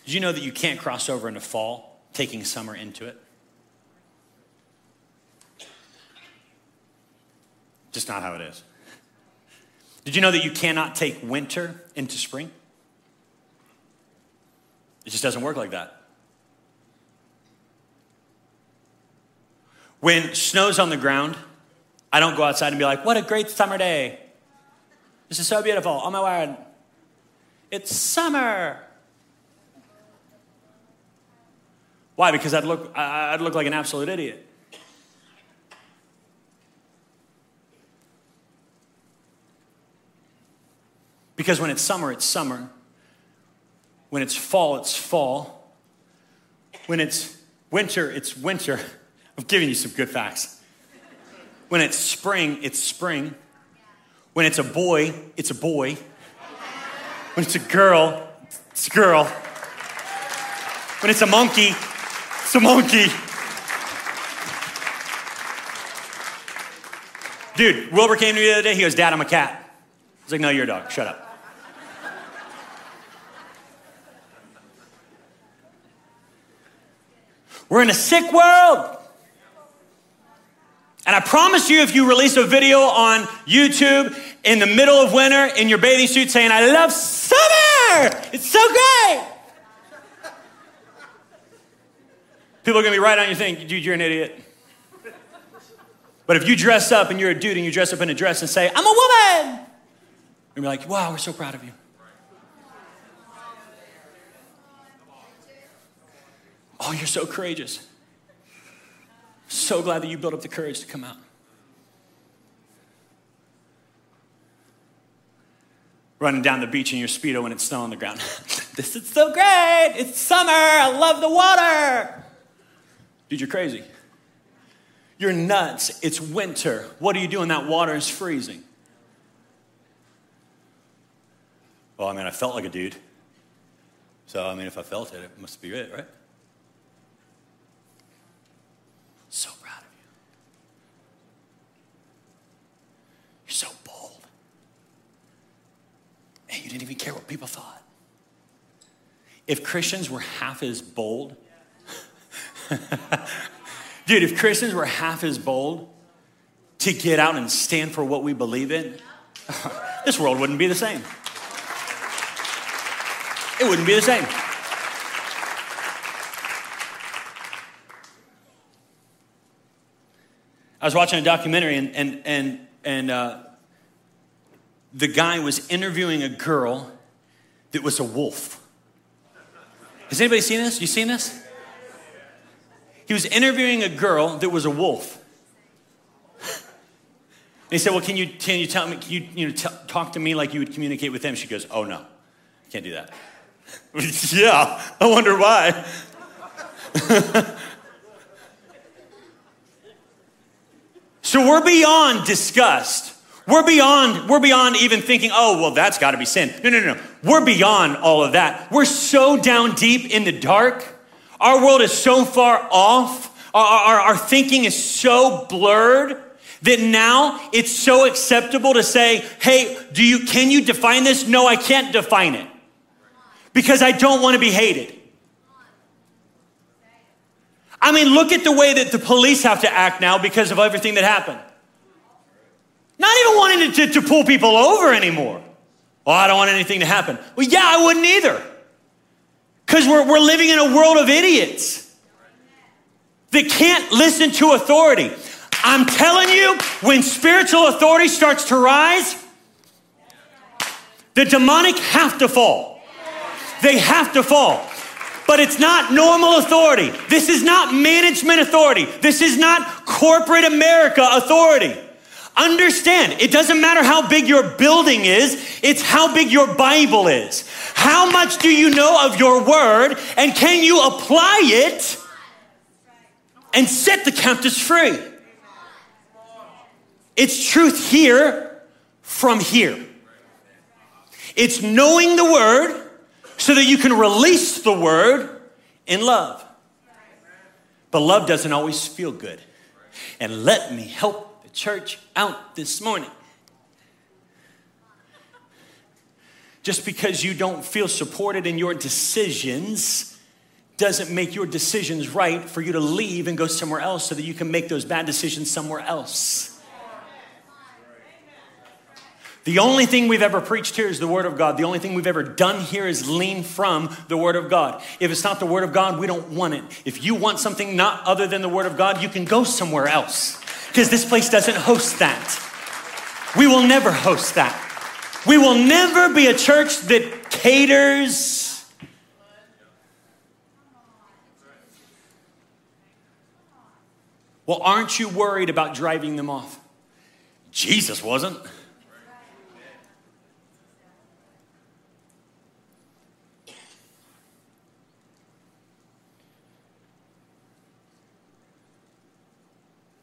Did you know that you can't cross over into fall, taking summer into it? Just not how it is. Did you know that you cannot take winter into spring? It just doesn't work like that. When snow's on the ground, I don't go outside and be like, what a great summer day. This is so beautiful. Oh my word. It's summer. Why? Because I'd look, I'd look like an absolute idiot. Because when it's summer, it's summer. When it's fall, it's fall. When it's winter, it's winter. *laughs* I'm giving you some good facts. When it's spring, it's spring. When it's a boy, it's a boy. When it's a girl, it's a girl. When it's a monkey, it's a monkey. Dude, Wilbur came to me the other day. He goes, Dad, I'm a cat. I was like, No, you're a dog. Shut up. We're in a sick world. And I promise you, if you release a video on YouTube in the middle of winter in your bathing suit saying, I love summer, it's so great. People are gonna be right on you saying, dude, you're an idiot. But if you dress up and you're a dude and you dress up in a dress and say, I'm a woman, you're like, wow, we're so proud of you. Oh, you're so courageous. So glad that you built up the courage to come out. Running down the beach in your Speedo when it's snow on the ground. *laughs* this is so great. It's summer. I love the water. Dude, you're crazy. You're nuts. It's winter. What are you doing? That water is freezing. Well, I mean, I felt like a dude. So, I mean, if I felt it, it must be it, right? So proud of you. You're so bold. And you didn't even care what people thought. If Christians were half as bold, *laughs* dude, if Christians were half as bold to get out and stand for what we believe in, *laughs* this world wouldn't be the same. It wouldn't be the same. I was watching a documentary and, and, and, and uh, the guy was interviewing a girl that was a wolf. Has anybody seen this? You seen this? He was interviewing a girl that was a wolf. And he said, "Well, can you can you tell me? Can you you know t- talk to me like you would communicate with him?" She goes, "Oh no, can't do that." *laughs* yeah, I wonder why. *laughs* So we're beyond disgust. We're beyond, we're beyond even thinking, oh, well, that's got to be sin. No, no, no. We're beyond all of that. We're so down deep in the dark. Our world is so far off. Our, our, our thinking is so blurred that now it's so acceptable to say, hey, do you, can you define this? No, I can't define it because I don't want to be hated. I mean, look at the way that the police have to act now because of everything that happened. Not even wanting to, to, to pull people over anymore. Oh, I don't want anything to happen. Well, yeah, I wouldn't either. Because we're, we're living in a world of idiots that can't listen to authority. I'm telling you, when spiritual authority starts to rise, the demonic have to fall. They have to fall but it's not normal authority. This is not management authority. This is not corporate America authority. Understand, it doesn't matter how big your building is, it's how big your Bible is. How much do you know of your word, and can you apply it and set the captives free? It's truth here from here. It's knowing the word so that you can release the word in love. But love doesn't always feel good. And let me help church out this morning. Just because you don't feel supported in your decisions doesn't make your decisions right for you to leave and go somewhere else so that you can make those bad decisions somewhere else. The only thing we've ever preached here is the Word of God. The only thing we've ever done here is lean from the Word of God. If it's not the Word of God, we don't want it. If you want something not other than the Word of God, you can go somewhere else because this place doesn't host that. We will never host that. We will never be a church that caters. Well, aren't you worried about driving them off? Jesus wasn't.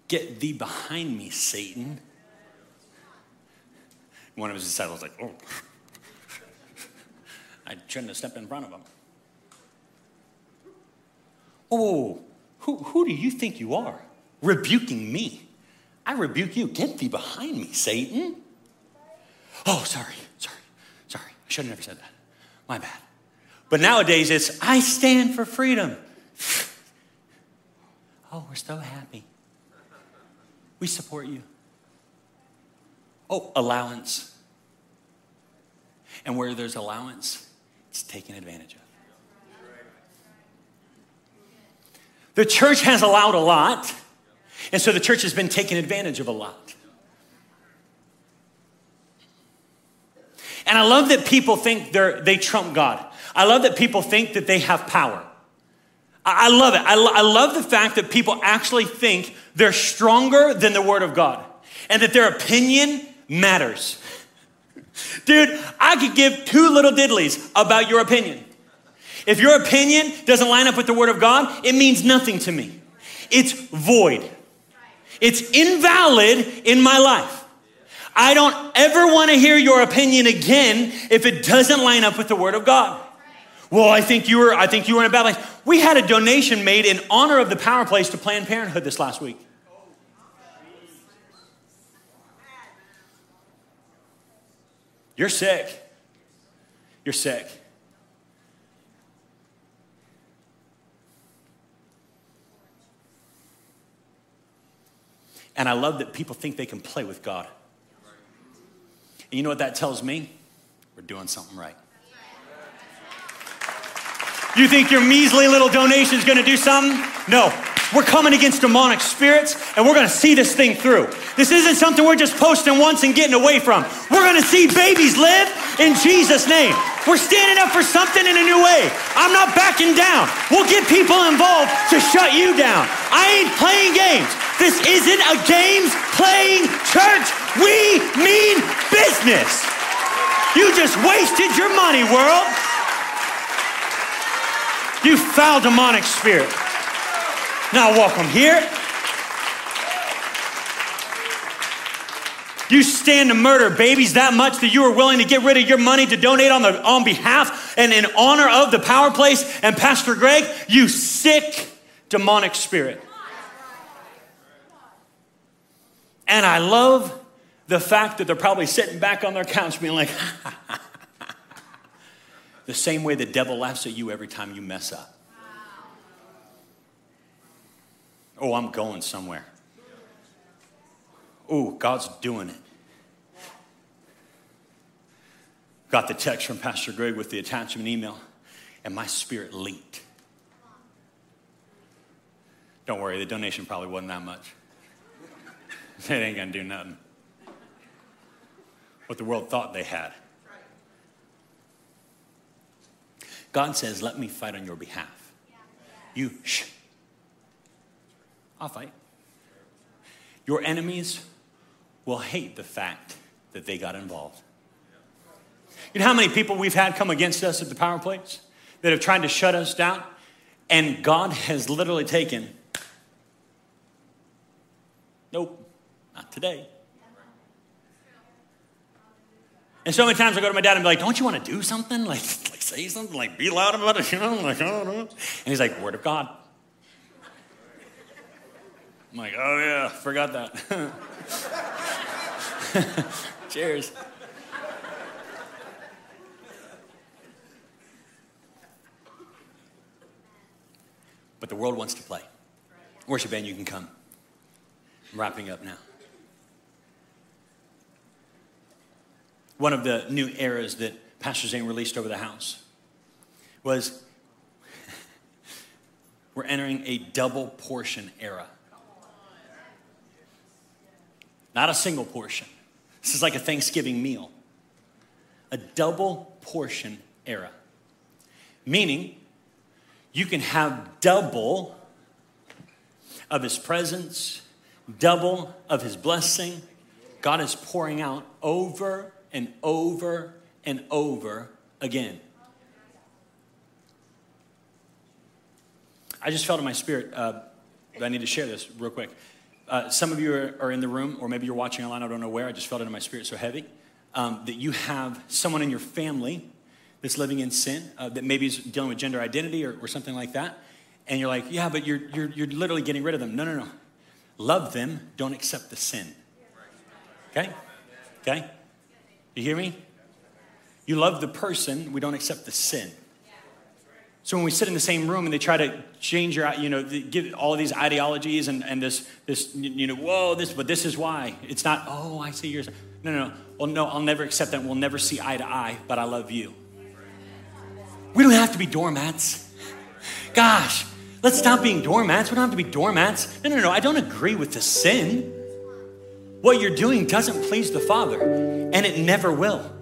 Get thee behind me, Satan. One of his disciples was like, oh, I shouldn't have stepped in front of him. Oh, who, who do you think you are? Rebuking me. I rebuke you. Get thee behind me, Satan. Oh, sorry, sorry, sorry. I should have never said that. My bad. But nowadays it's, I stand for freedom. *sighs* Oh, we're so happy. We support you. Oh, allowance. And where there's allowance, it's taken advantage of. The church has allowed a lot. And so the church has been taken advantage of a lot. And I love that people think they trump God. I love that people think that they have power. I, love it. I, lo- I love the fact that people actually think they're stronger than the Word of God and that their opinion matters. Dude, I could give two little diddlies about your opinion. If your opinion doesn't line up with the Word of God, it means nothing to me. It's void, it's invalid in my life. I don't ever want to hear your opinion again if it doesn't line up with the Word of God. Well, I think you were, I think you were in a bad place. We had a donation made in honor of the Power Place to Planned Parenthood this last week. You're sick. You're sick. And I love that people think they can play with God. And you know what that tells me? We're doing something right. You think your measly little donation is going to do something? No. We're coming against demonic spirits and we're going to see this thing through. This isn't something we're just posting once and getting away from. We're going to see babies live in Jesus' name. We're standing up for something in a new way. I'm not backing down. We'll get people involved to shut you down. I ain't playing games. This isn't a games playing church. We mean business. You just wasted your money, world. You foul demonic spirit. Now, welcome here. You stand to murder babies that much that you are willing to get rid of your money to donate on, the, on behalf and in honor of the power place and Pastor Greg, you sick demonic spirit. And I love the fact that they're probably sitting back on their couch being like, *laughs* the same way the devil laughs at you every time you mess up. Oh, I'm going somewhere. Oh, God's doing it. Got the text from Pastor Greg with the attachment email, and my spirit leaped. Don't worry, the donation probably wasn't that much. *laughs* it ain't gonna do nothing. What the world thought they had. God says, Let me fight on your behalf. You, shh. I'll fight. Your enemies will hate the fact that they got involved. You know how many people we've had come against us at the power place that have tried to shut us down? And God has literally taken, nope, not today. And so many times I go to my dad and be like, don't you want to do something? Like, *laughs* like say something, like be loud about it, *laughs* you know? Like, I don't know. And he's like, word of God. I'm like, oh yeah, forgot that. *laughs* Cheers. But the world wants to play. Worship band, you can come. I'm wrapping up now. One of the new eras that Pastor Zane released over the house was *laughs* we're entering a double portion era. Not a single portion. This is like a Thanksgiving meal. A double portion era. Meaning, you can have double of his presence, double of his blessing. God is pouring out over and over and over again. I just felt in my spirit, uh, I need to share this real quick. Uh, some of you are, are, in the room, or maybe you're watching online, I don't know where, I just felt it in my spirit so heavy, um, that you have someone in your family that's living in sin, uh, that maybe is dealing with gender identity or, or something like that. And you're like, yeah, but you're, you're, you're literally getting rid of them. No, no, no. Love them, don't accept the sin. Okay? Okay? You hear me? You love the person, we don't accept the sin. So when we sit in the same room and they try to change your, you know, give all these ideologies and, and this, this, you know, whoa, this, but this is why. It's not, oh, I see yours. No, no, no. Well, no, I'll never accept that. We'll never see eye to eye, but I love you. We don't have to be doormats. Gosh, Let's stop being doormats. We don't have to be doormats. No, no, no. I don't agree with the sin. What you're doing doesn't please the Father, and it never will.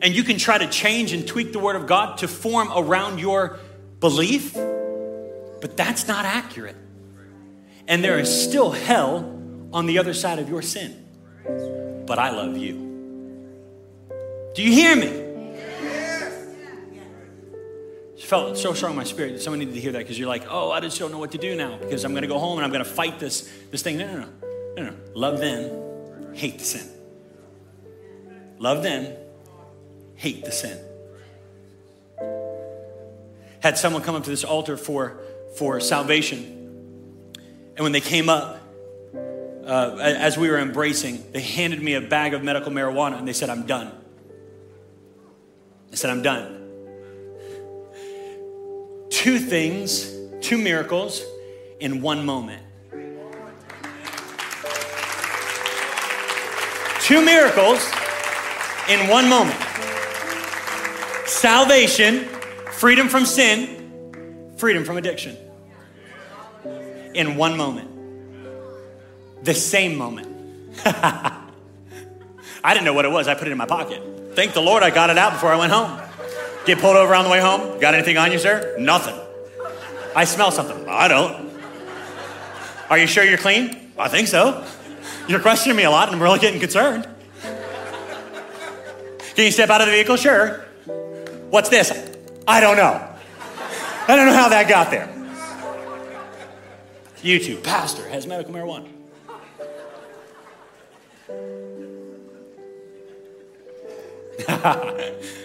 And you can try to change and tweak the Word of God to form around your belief, but that's not accurate. And there is still hell on the other side of your sin. But I love you. Do you hear me? felt so strong in my spirit. Someone needed to hear that because you're like, oh, I just don't know what to do now because I'm going to go home and I'm going to fight this, this thing. No, no, no. No, no. Love them, hate the sin. Love them, hate the sin. Had someone come up to this altar for, for salvation. And when they came up, uh, as we were embracing, they handed me a bag of medical marijuana and they said, I'm done. I said, I'm done two things, two miracles in one moment. Two miracles in one moment salvation, freedom from sin, freedom from addiction. In one moment. The same moment. *laughs* I didn't know what it was. I put it in my pocket. Thank the Lord I got it out before I went home. Get pulled over on the way home? Got anything on you, sir? Nothing. I smell something. I don't. Are you sure you're clean? I think so. You're questioning me a lot and I'm really getting concerned. Can you step out of the vehicle? Sure. What's this? I don't know. I don't know how that got there. YouTube, pastor has medical marijuana. *laughs*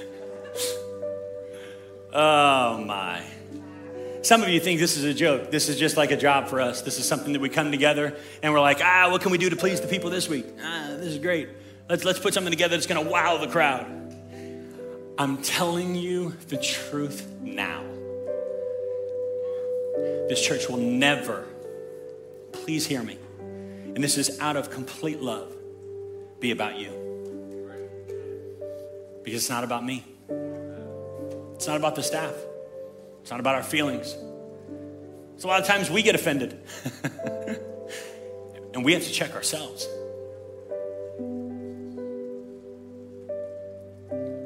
Oh my. Some of you think this is a joke. This is just like a job for us. This is something that we come together and we're like, ah, what can we do to please the people this week? Ah, this is great. Let's, let's put something together that's going to wow the crowd. I'm telling you the truth now. This church will never, please hear me, and this is out of complete love, be about you. Because it's not about me. It's not about the staff, it's not about our feelings. So, a lot of times we get offended, *laughs* and we have to check ourselves.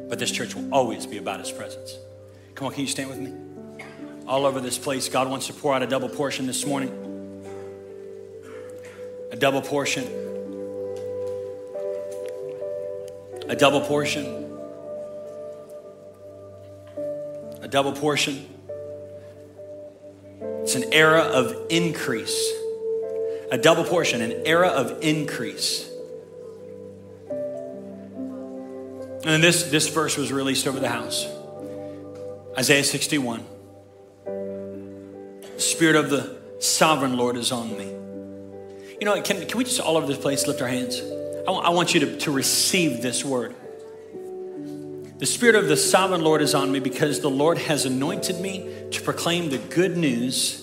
But this church will always be about His presence. Come on, can you stand with me? All over this place, God wants to pour out a double portion this morning. A double portion. A double portion. A double portion. It's an era of increase. A double portion, an era of increase. And this, this verse was released over the house Isaiah 61. The Spirit of the sovereign Lord is on me. You know, can, can we just all over this place lift our hands? I, I want you to, to receive this word. The Spirit of the sovereign Lord is on me because the Lord has anointed me to proclaim the good news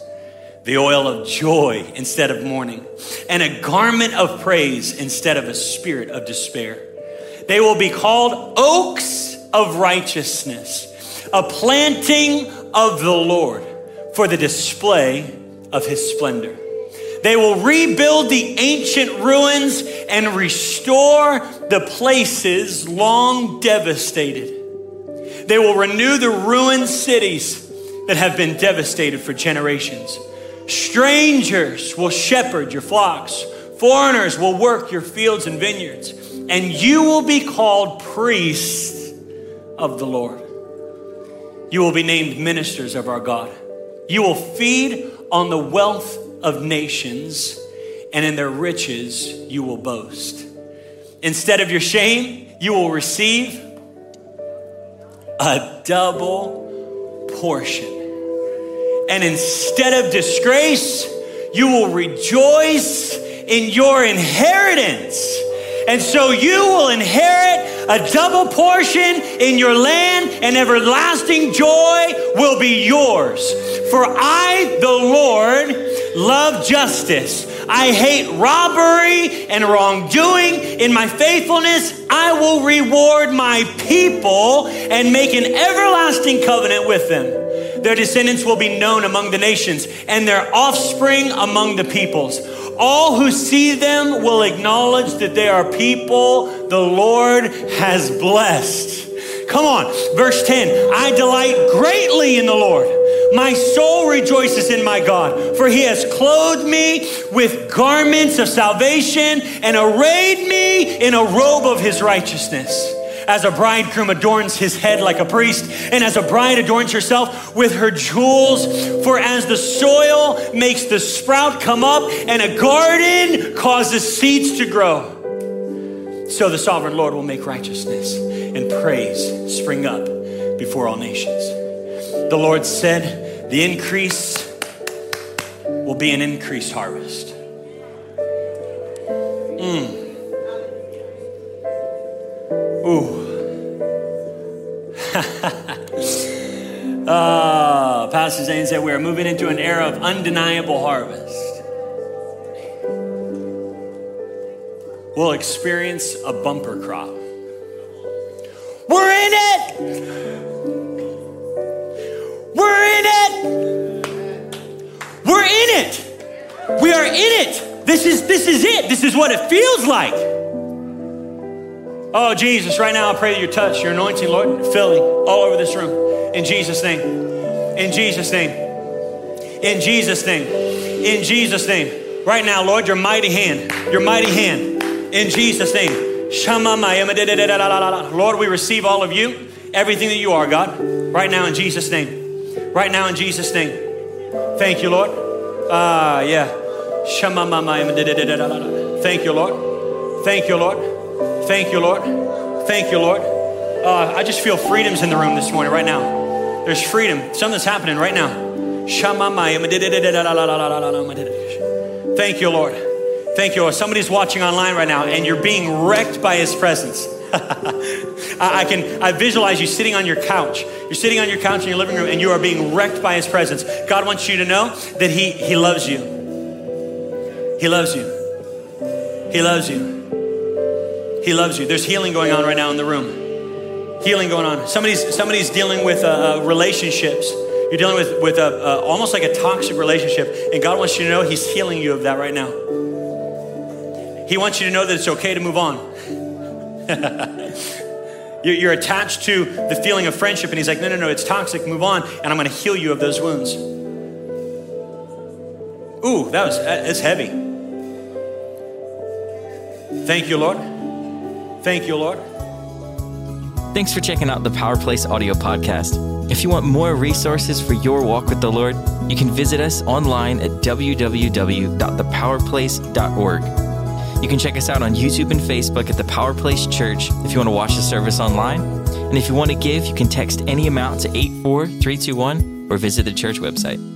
the oil of joy instead of mourning, and a garment of praise instead of a spirit of despair. They will be called oaks of righteousness, a planting of the Lord for the display of his splendor. They will rebuild the ancient ruins and restore the places long devastated. They will renew the ruined cities that have been devastated for generations. Strangers will shepherd your flocks, foreigners will work your fields and vineyards, and you will be called priests of the Lord. You will be named ministers of our God. You will feed on the wealth of nations, and in their riches you will boast. Instead of your shame, you will receive a double portion. And instead of disgrace, you will rejoice in your inheritance. And so you will inherit a double portion in your land, and everlasting joy will be yours. For I, the Lord, love justice. I hate robbery and wrongdoing. In my faithfulness, I will reward my people and make an everlasting covenant with them. Their descendants will be known among the nations, and their offspring among the peoples. All who see them will acknowledge that they are people the Lord has blessed. Come on, verse 10 I delight greatly in the Lord. My soul rejoices in my God, for he has clothed me with garments of salvation and arrayed me in a robe of his righteousness. As a bridegroom adorns his head like a priest, and as a bride adorns herself with her jewels. For as the soil makes the sprout come up, and a garden causes seeds to grow, so the sovereign Lord will make righteousness and praise spring up before all nations. The Lord said, The increase will be an increased harvest. Mm. Ooh. *laughs* uh, Pastor Zane said we are moving into an era of undeniable harvest. We'll experience a bumper crop. We're in it! We're in it! We're in it! We are in it! This is this is it. This is what it feels like. Oh, Jesus, right now I pray that your touch, your anointing, Lord, filling all over this room. In Jesus' name. In Jesus' name. In Jesus' name. In Jesus' name. Right now, Lord, your mighty hand, your mighty hand. In Jesus' name. Lord, we receive all of you, everything that you are, God, right now in Jesus' name. Right now in Jesus' name. Thank you, Lord. Ah, uh, yeah. Thank you, Lord. Thank you, Lord. Thank you, Lord. Thank you, Lord. Uh, I just feel freedoms in the room this morning, right now. There's freedom. Something's happening right now. Thank you, Lord. Thank you, Lord. Somebody's watching online right now, and you're being wrecked by His presence. *laughs* I can I visualize you sitting on your couch. You're sitting on your couch in your living room, and you are being wrecked by His presence. God wants you to know that He He loves you. He loves you. He loves you. He loves you. There's healing going on right now in the room. Healing going on. Somebody's somebody's dealing with uh, uh, relationships. You're dealing with with a, uh, almost like a toxic relationship, and God wants you to know He's healing you of that right now. He wants you to know that it's okay to move on. *laughs* you're attached to the feeling of friendship, and He's like, no, no, no, it's toxic. Move on, and I'm going to heal you of those wounds. Ooh, that was it's heavy. Thank you, Lord. Thank you, Lord. Thanks for checking out the Power Place audio podcast. If you want more resources for your walk with the Lord, you can visit us online at www.thepowerplace.org. You can check us out on YouTube and Facebook at the Power Place Church if you want to watch the service online. And if you want to give, you can text any amount to 84321 or visit the church website.